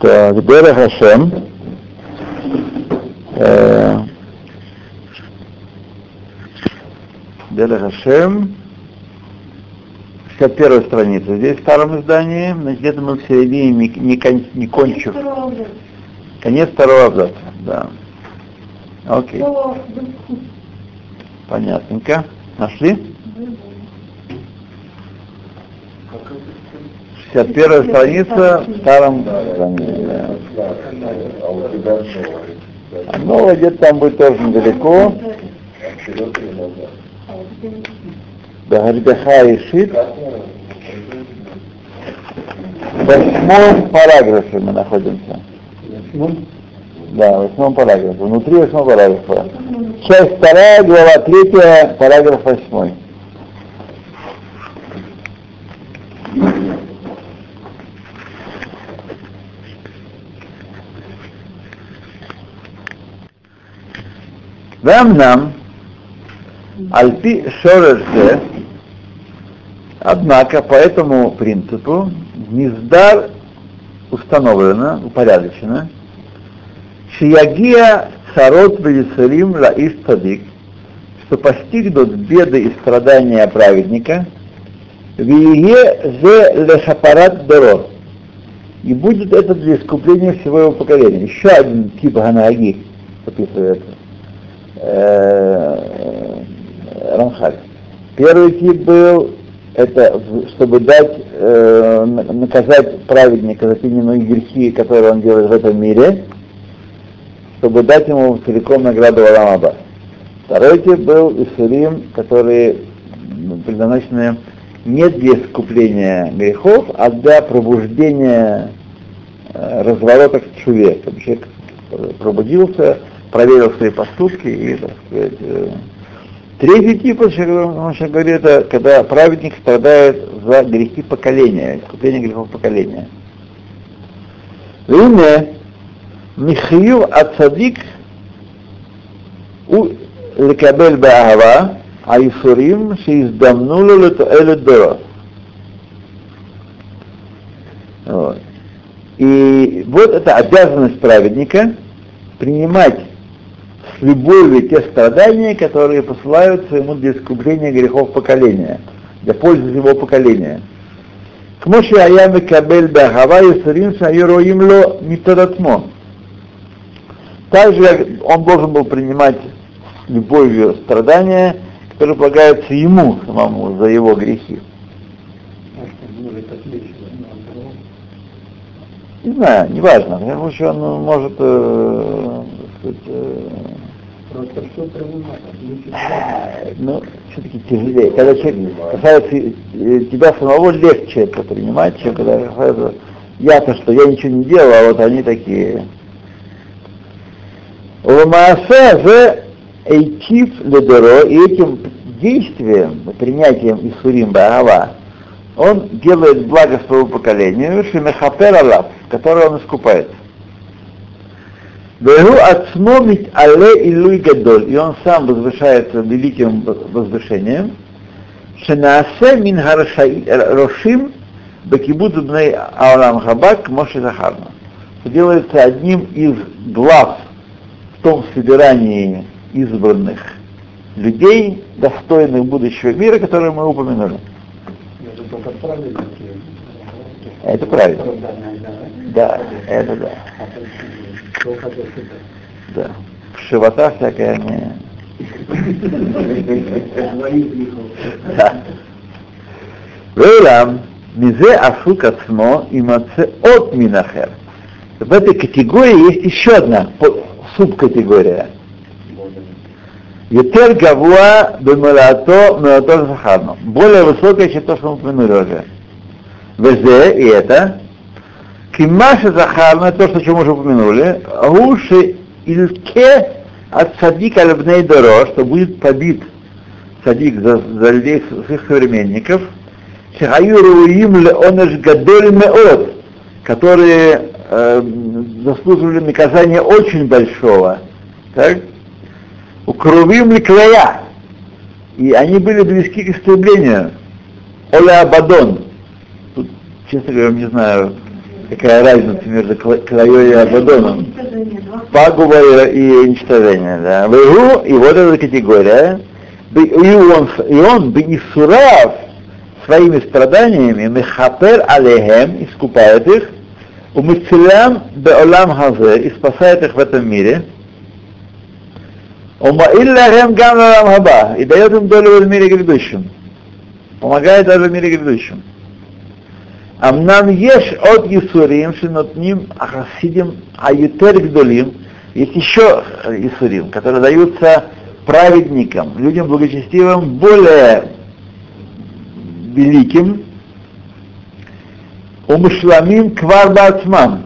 Так, Дера Хашем. Э, Дера Хашем. 61 страница. Здесь в старом издании, значит, где-то мы в середине не, не, кон- не кончив. Конец второго абзаца, да. Окей, понятненько. Нашли? 61 страница в старом. А А новое где-то там будет тоже недалеко. Бахаргаха и Шит. В восьмом параграфе мы находимся. Да, в восьмом параграфе. Внутри восьмого параграфа. Часть вторая, глава третья, параграф восьмой. Нам Альпи Шорерзе, однако по этому принципу Низдар установлено, упорядочено, Шиягия Царот Велисарим Лаиш Цадик, что постигнут беды и страдания праведника, Вие зе лешапарат дорот, и будет это для искупления всего его поколения. Еще один тип Ганаги описывает э, Рамхаль. Первый тип был, это чтобы дать, э, на- наказать праведника за те иные грехи, которые он делает в этом мире, чтобы дать ему целиком награду Аламаба. Второй тип был Исурим, которые предназначены не для искупления грехов, а для пробуждения э, разворота к чуве, человек пробудился, проверил свои поступки и, так сказать, э, Третий тип, он сейчас говорит, это когда праведник страдает за грехи поколения, искупление грехов поколения. Имя Михаю Ацадик у Лекабель Баава, а Исурим Шииздамнула Дорот. Вот. И вот это обязанность праведника принимать любовью те страдания, которые посылаются ему для искупления грехов поколения, для пользы его поколения. К Моше Аяме Кабель Бахава и Саринса Юроимло Митаратмо. Также он должен был принимать любовью страдания, которые полагаются ему самому за его грехи. Не знаю, неважно. Потому что он может, э, сказать, э, Просто принимать? ну, все-таки тяжелее. Когда человек касается э, тебя самого, легче это принимать, чем когда касается я-то что, я ничего не делал, а вот они такие. Ламаасе в эйтив ледеро, и этим действием, принятием Исурим Баагава, он делает благо своему поколению, Шемехапер Аллах, которое он искупается. Вегу ацмомит але илуй гадоль, и он сам возвышается великим возвышением, шенаасе мин рошим бакибуд бней аулам хабак моше захарна. Делается одним из глав в том собирании избранных людей, достойных будущего мира, которые мы упомянули. Это только правильно. Это правильно. Да, это да. Да. Шивота всякая не... Да. Вейлам, мизе асук ацмо и маце от минахер. В этой категории есть еще одна субкатегория. Етер гавуа бемалато мелато захарно. Более высокая, чем то, что мы упомянули уже. Везе, и это, Кимаша Захарна, то, что чем уже упомянули, Гуши Ильке от Садик Альбней Доро, что будет побит Садик за, за людей своих современников, Шахаюру им леонеш гадоль меот, которые э, заслуживали наказания очень большого. Так? Укрувим ликлая. И они были близки к истреблению. Оля Абадон. Тут честно говоря, не знаю, какая разница между Клаей и Абадоном. Пагуба и уничтожение, да. Вегу, и вот эта категория, и он, и он бы Исурав своими страданиями, Мехапер Алехем, искупает их, Умыцелям Беолам Хазе, и спасает их в этом мире, Умаиллахем Гам Лалам Хаба, и дает им долю в мире грядущем. Помогает даже в мире грядущем. אמנם יש עוד ייסורים שנותנים החסידים היותר גדולים, есть еще исурим, которые даются праведникам, людям благочестивым, более великим, умышламим кварбацман,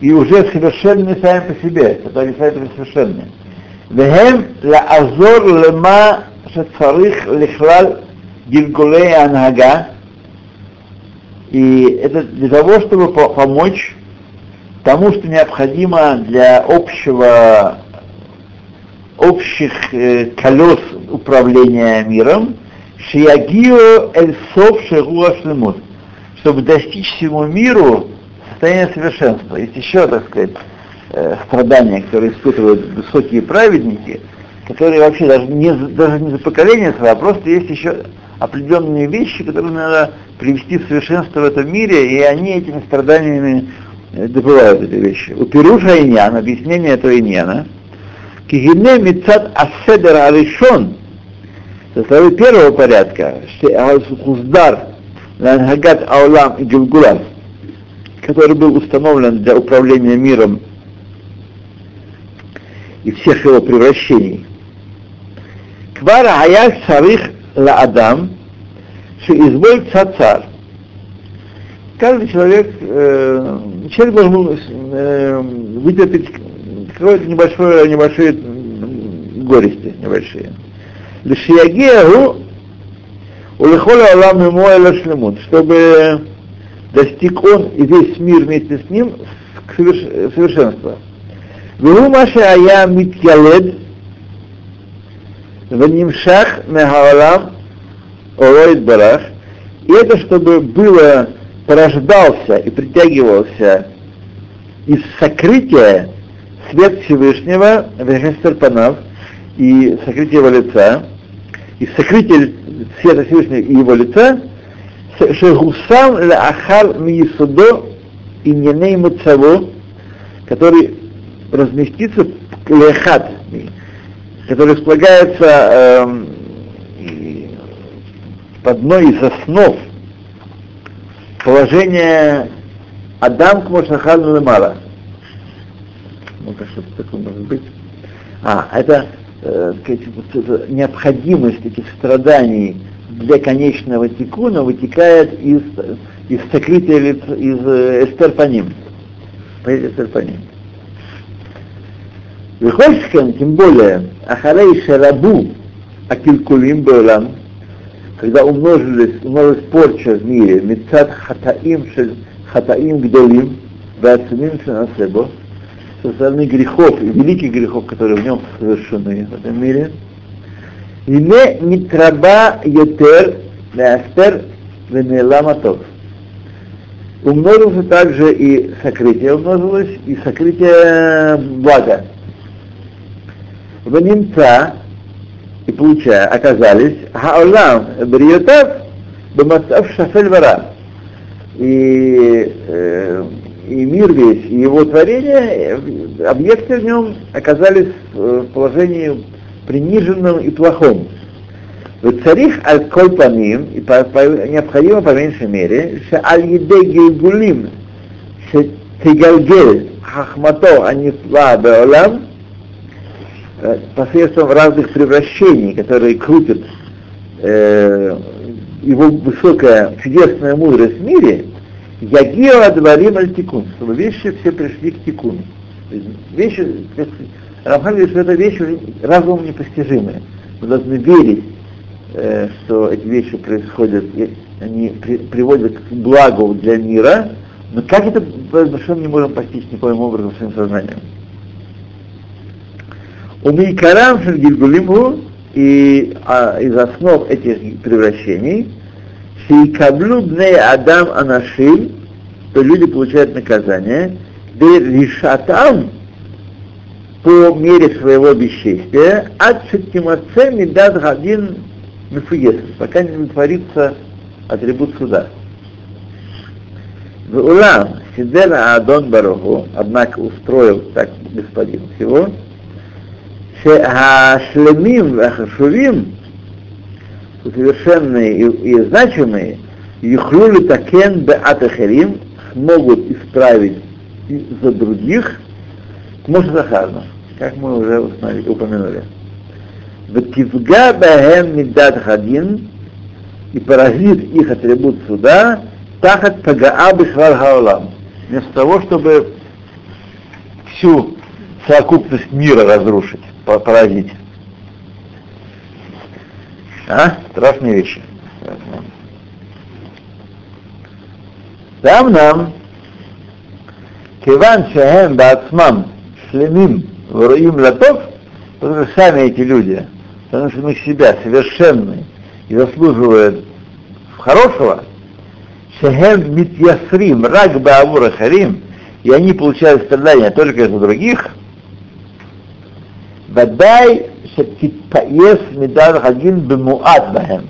и уже совершенны сами по себе, которые сами совершенны. והם לעזור למה שצריך לכלל גלגולי ההנהגה, и это для того, чтобы помочь тому, что необходимо для общего, общих э, колес управления миром, шиягио эль сов шлемут, чтобы достичь всему миру состояния совершенства. Есть еще, так сказать, э, страдания, которые испытывают высокие праведники, которые вообще даже не, даже не за поколение свое, а просто есть еще определенные вещи, которые надо привести в совершенство в этом мире, и они этими страданиями э, добывают эти вещи. У Пируша Иньян, объяснение этого Иньяна, Кигине Мицат Аседер Аришон, со стороны первого порядка, Хуздар, Лангагат Аулам и который был установлен для управления миром и всех его превращений. Квара Аяк Сарих Ла Адам, Шиизволь Цацар. Каждый человек, э, человек должен э, вытерпеть какое-то небольшое, небольшие горести, небольшие. Лишиягеу улихоля алам ему шлемут, чтобы достиг он и весь мир вместе с ним совершенства. Вегу маша ая митьялед ванимшах мехаалам Ороид Барах, и это чтобы было, порождался и притягивался из сокрытия свет Всевышнего, Вехестер Панав, и сокрытие его лица, из сокрытия света Всевышнего и его лица, Шехусам Ахар Миисудо и Неней Муцаво, который разместится лехат, который располагается э, одной из основ положения Адам к Мошахану Лемара. Ну, как что-то такое может быть. А, это, э, это необходимость этих страданий для конечного тикуна вытекает из, из сокрытия лиц, из э, эстерпаним. Эстерпаним. Выходском, тем более, Ахарей Шарабу Акилкулим Беулам, когда умножились, умножилась порча в мире, мецад хатаим хатаим гдолим, вациним шенасебо, со стороны грехов и великих грехов, которые в нем совершены в этом мире, и не нитраба йотер леастер венеламатов. Умножился также и сокрытие умножилось, и сокрытие блага. В немца и получая, оказались Хаолам Бриотав Бамасав Шафель Вара. И, э, и мир весь, и его творение, объекты в нем оказались в положении приниженном и плохом. Царих аль кольпаним, и по, по, необходимо по меньшей мере, что аль еде гильгулим, что тигальгель хахмато анифла беолам, Э, посредством разных превращений, которые крутят э, его высокая чудесная мудрость в мире, Ягио Адварим Альтикун, чтобы вещи все пришли к тикуну. Вещи, Рамхан говорит, что это вещи разумом непостижимые. Мы должны верить, э, что эти вещи происходят, и они при, приводят к благу для мира, но как это большом не можем постичь никоим образом своим сознанием. У Мейкарам Гильгулиму и а, из основ этих превращений Шейкаблю бней Адам Анашим, то люди получают наказание, де решатам по мере своего бесчестия, от шеттимаце медад гадин мифуес, пока не творится атрибут суда. В Улам Сидера Адон Баруху, однако устроил так господин всего, Шеашлемим Ахашувим, совершенные и, и значимые, Юхлюли Такен Беатахерим, смогут исправить за других, может Захарна, как мы уже упомянули. Вативга Бахем Мидат Хадин и поразит их атрибут суда, Тахат Пагаа Бишвар Хаолам. Вместо того, чтобы всю совокупность мира разрушить, поразить. А? Страшные вещи. Там нам Киван Шахем Бацмам Шлемим Вруим Латов, потому что сами эти люди, потому что их себя совершенные и заслуживают хорошего, Шехем Митьясрим, Рак Баавура Харим, и они получают страдания только из-за других, Бадай Шетитпаес Медар Хагин Бемуат Бахем.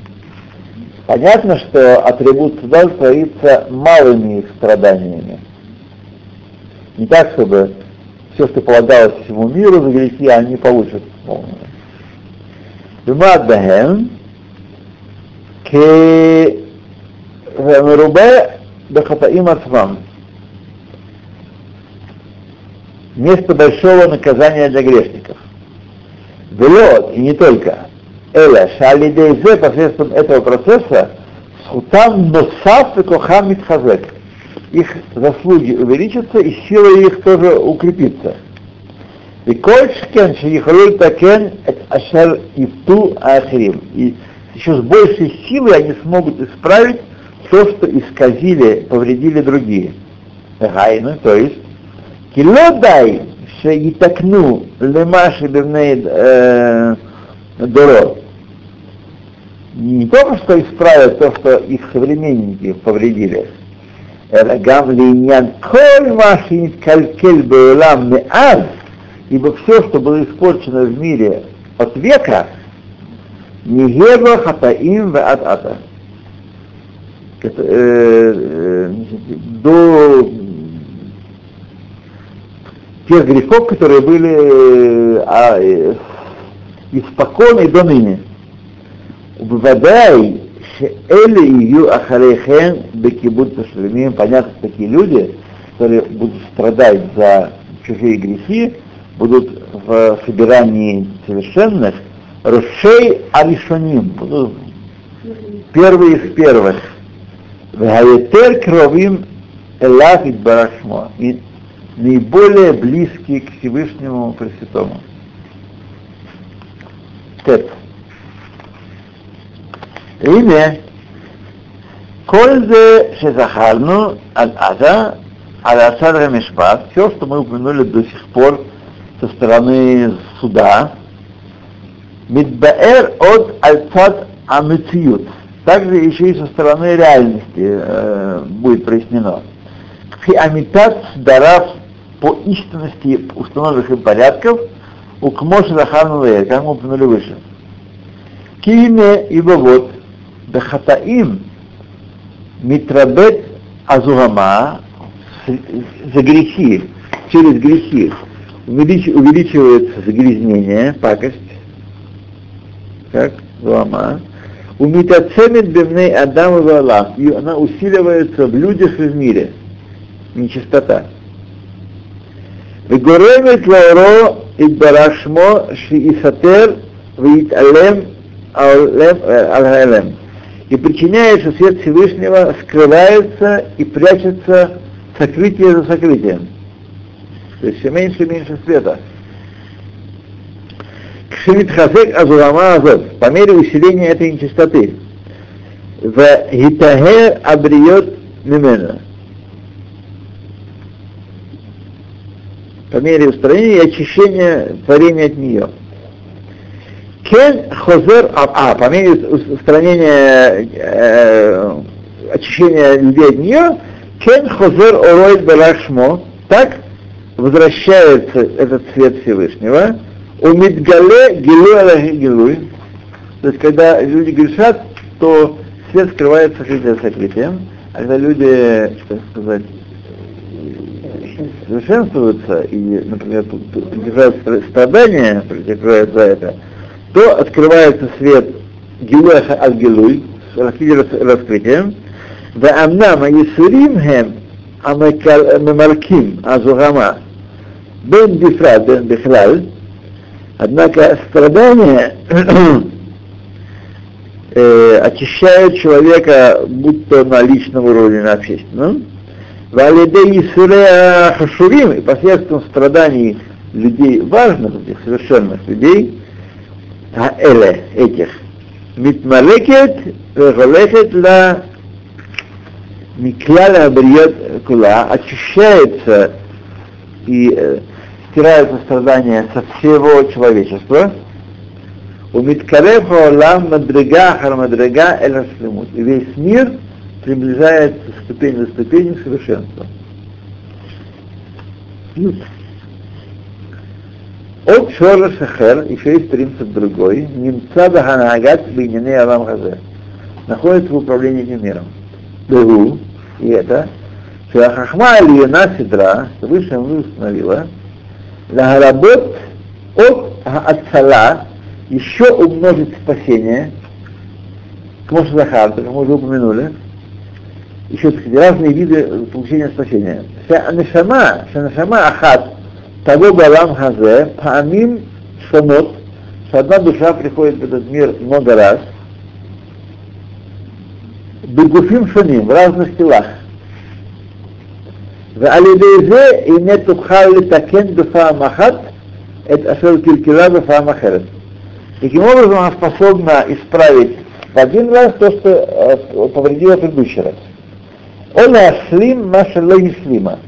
Понятно, что атрибут суда творится малыми их страданиями. Не так, чтобы все, что полагалось всему миру за грехи, они получат полное. Бемуат Бахем Ке Мерубе Бахатаим Ацмам. Место большого наказания для грешников. Велот, и не только. Эля, шалидейзе, посредством этого процесса, схутам носав и кохам митхазек. Их заслуги увеличатся, и сила их тоже укрепится. И кольшкен шейхруль такен ашер ифту ахрим. И еще с большей силой они смогут исправить то, что исказили, повредили другие. Гайну, то есть, килодай шеитакну лемаши бивней доро. Не только что исправят то, что их современники повредили, это гамлиньян коль маши калькель беулам меаз, ибо все, что было испорчено в мире от века, не геба хатаим в ад ата до тех грехов, которые были а, испокон и до ныне. Выводай, Эли ию ахарейхен бекибут ташлемим, понятно, такие люди, которые будут страдать за чужие грехи, будут в собирании совершенных, Рушей Алишоним, будут первые из первых. Вегайетер кровим Элах Барашмо, наиболее близкие к Всевышнему Пресвятому. Тет. Или Коль же шезахарну аль-аза аль-асадра мишпат, все, что мы упомянули до сих пор со стороны суда, мидбаэр от альцат амитиют, также еще и со стороны реальности э, будет прояснено. Фиамитат дарав по истинности установленных им порядков у Кмоша Захарнуэ, как мы упомянули выше. Киме ибо вот Дахатаим Митрабет Азугама за грехи, через грехи увеличивается загрязнение, пакость, как Зуама, у Митацемит Бемней Адам и Валах, и она усиливается в людях и в мире. Нечистота. וגורמת לאורו יתברך שמו שיסתר ויתעלם על האלם. И причиняет, что свет Всевышнего скрывается и прячется сокрытие за сокрытием. То есть все меньше и меньше света. Кшемитхасек азурама азот, по мере усиления этой нечистоты. В гитахер абриот мимена. По мере устранения и очищения творения от нее. Кен хозер, а, а по мере устранения э, очищения людей от нее, кен хозер орой барашмо, так возвращается этот свет Всевышнего, у Мидгале Гилуй, то есть когда люди грешат, то свет скрывается сокрытие сокрытием, а когда люди, так сказать, совершенствуются и, например, претерпевают страдания, претерпевают за это, то открывается свет Гилеха Аль-Гилуй, раскрытием, да амнама Исурим хем амекалким э, азугама бен бифрад бен бихлаль, однако страдания э, очищают человека будто на личном уровне, на общественном, Валидей Исурея Хашурим, и посредством страданий людей важных, этих совершенных людей, а эле, этих, מתמלקת והולכת לה מכלל הבריאות כולה, очищается и э, стирается страдания со всего человечества, у Миткарев Олам Мадрига Хармадрига Эль И весь мир приближается ступень за ступенью к совершенству. От Шора Шахер, еще есть принцип другой, немца Даханагат Бейнене Алам Хазе, находится в управлении этим миром. Дагу, и это, что Хахма Ильина Сидра, что Высшая установила, Лагаработ от Ацала еще умножить спасение, к Мошзахар, как мы уже упомянули, еще так сказать, разные виды получения спасения. Шанашама, Шанашама Ахат, того Балам Хазе, Паамим Шанот, что одна душа приходит в этот мир много раз, Бегуфим Шаним, в разных телах. ועל ידי זה הנה תוכל לתקן בפעם אחת את אשר קלקלה בפעם אחרת. Таким образом, она способна исправить в один раз то, что э, повредила в предыдущий раз. Оля ашлим маша слима.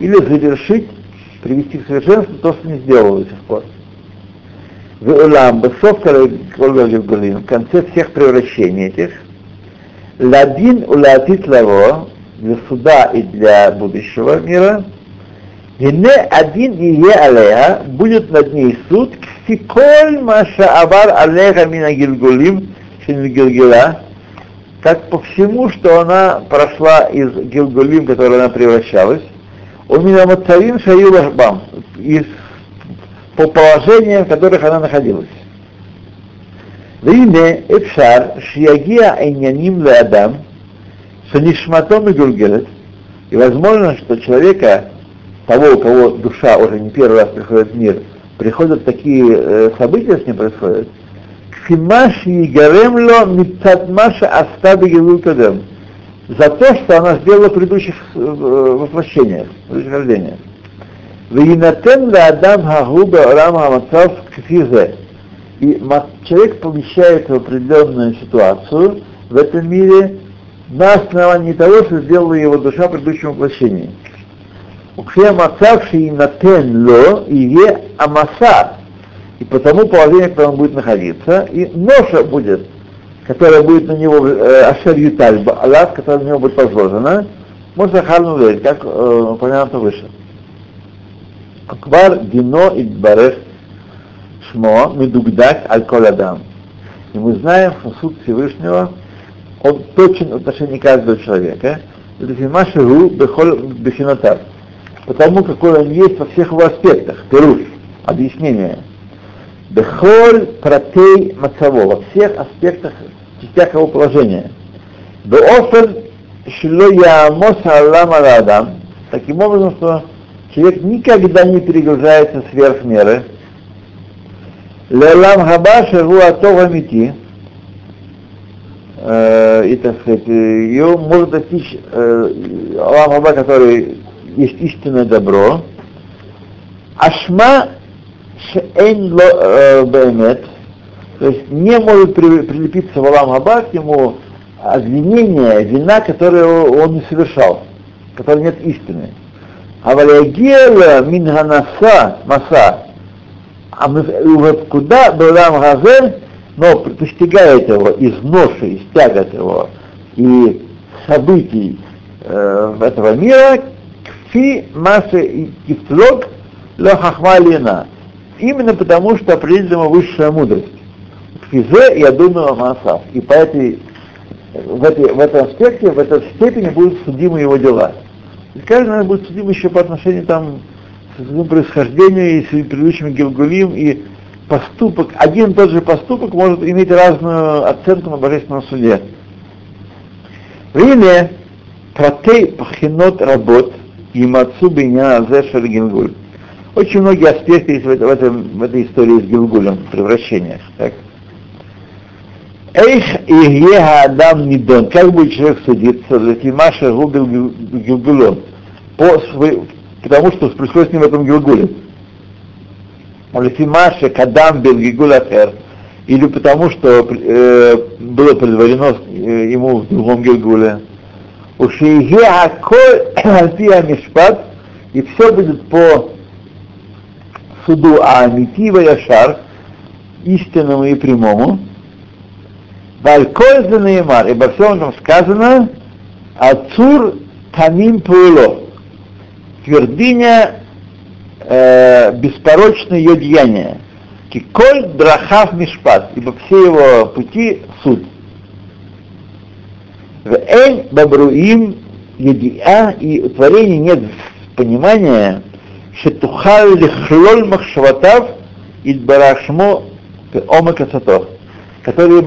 Или завершить, привести к совершенству то, что не сделал до сих пор. В Улам, в конце всех превращений этих, Ладин улатит лаво, для суда и для будущего мира, Гене один ие алея, будет над ней суд, ксиколь маша авар алеха мина гилгулим, гилгила, так по всему, что она прошла из Гилгулим, в которой она превращалась, у Минамацарин Шаил Ашбам, из, по положению, в которых она находилась. Вине Эпшар Шиягия Эйняним Леадам Санишматом и Гюльгелет. И возможно, что человека, того, у кого душа уже не первый раз приходит в мир, приходят такие э, события с ним происходят, Кфимаши и Гаремло Мицатмаша Астаби Гилукадем, за то, что она сделала в предыдущих воплощениях, в предыдущих рождениях. Винатен Адам Хагуба Рама Мацав Кфизе. И человек помещается в определенную ситуацию в этом мире на основании того, что сделала его душа в предыдущем воплощении. Укшем отцавший натен ло и е амаса, и по тому положению, в котором он будет находиться, и ноша будет, которая будет на него, э, ашер аллах, которая на него будет возложена, можно харну как э, упомянуто выше. Акбар дино и барех шмо медугдак аль коладам. И мы знаем, что суд Всевышнего, он точен в отношении каждого человека. Лефимаширу бехол бехинотав. Потому какой он есть во всех его аспектах. Перуш, объяснение. Бехоль протей мацаво, во всех аспектах, частях его положения. Беофен шло яамос аллам адам, таким образом, что человек никогда не перегружается сверх меры. Лелам хабаша руатова мити, и, так сказать, ее может достичь э, Аллах который есть истинное добро. Ашма шеэн ло бэмет, то есть не может прилепиться в Алам Хаба к ему обвинение, вина, которую он не совершал, которой нет истины. А валягела минганаса маса, а куда Балам Газель но достигает его из ноши, из тягот его и событий э, этого мира, фи масы и кифлог лохахмалина. Именно потому, что определит ему высшая мудрость. Физе я думаю о Маасав. И по этой, в, этой, в этом аспекте, в этой степени будут судимы его дела. И каждый, наверное, будет судим еще по отношению там, к своему происхождению и с предыдущим Гилгулим, и поступок, один и тот же поступок может иметь разную оценку на божественном суде. Время протей пахинот работ и мацу бейня зешер гилгуль. Очень многие аспекты есть в, это, в, этом, в этой истории с Гилгулем, превращениях. Так? Эйх и Адам Нидон. Как будет человек судиться за Тимаша губил Гилгулем? По, потому что происходит с ним в этом Гилгуле. Лефимаша Кадам бил Гигуль Ахер, или потому что э, было предварено э, ему в другом Гилгуле. Ушиге Аколь Альпия Мишпат, и все будет по суду Амитива Яшар, истинному и прямому. Вальколь за Неймар, ибо все там сказано, Ацур Тамим Пуэло, твердыня э, беспорочное ее деяние. Киколь драхав мишпат, ибо все его пути суд. В эль бабруим едиа и у творения нет понимания, тухал лихлоль махшватав и барашмо омака сатох, который,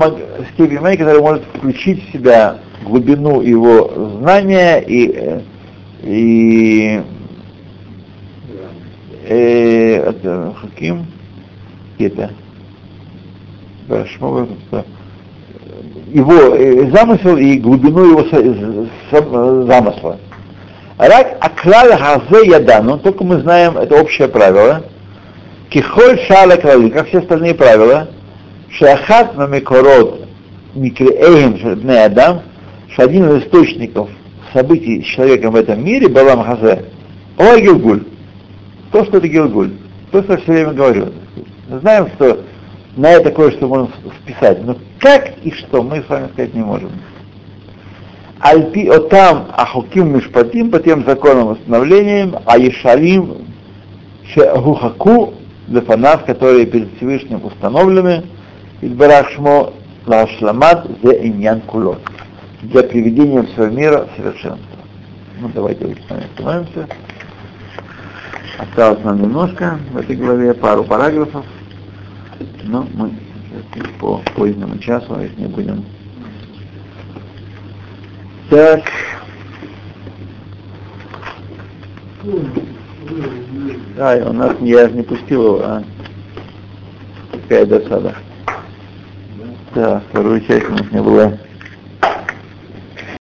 степень понимания, который может включить в себя глубину его знания и, и это Хаким, это его замысел и глубину его замысла. Рак аклал хазе ядану, только мы знаем это общее правило, кихоль шала клали, как все остальные правила, шахат на микород микреэем шадне адам, что один из источников событий с человеком в этом мире, Балам Хазе, о Гилгуль, то, что это Гилгуль, то, что я все время говорю. Знаем, что на это кое-что можно списать, но как и что мы с вами сказать не можем. Альпи отам ахуким мишпатим по тем законам установлениям, а ешарим гухаку лефанав, которые перед Всевышним установлены, Идбарахшмо лашламат зе иньян кулот для приведения всего мира в совершенство. Ну давайте остановимся. Осталось нам немножко в этой главе, пару параграфов, но мы по позднему часу их не будем. Так. И у нас я не пустил его, а какая досада. Да, вторую часть у нас не было.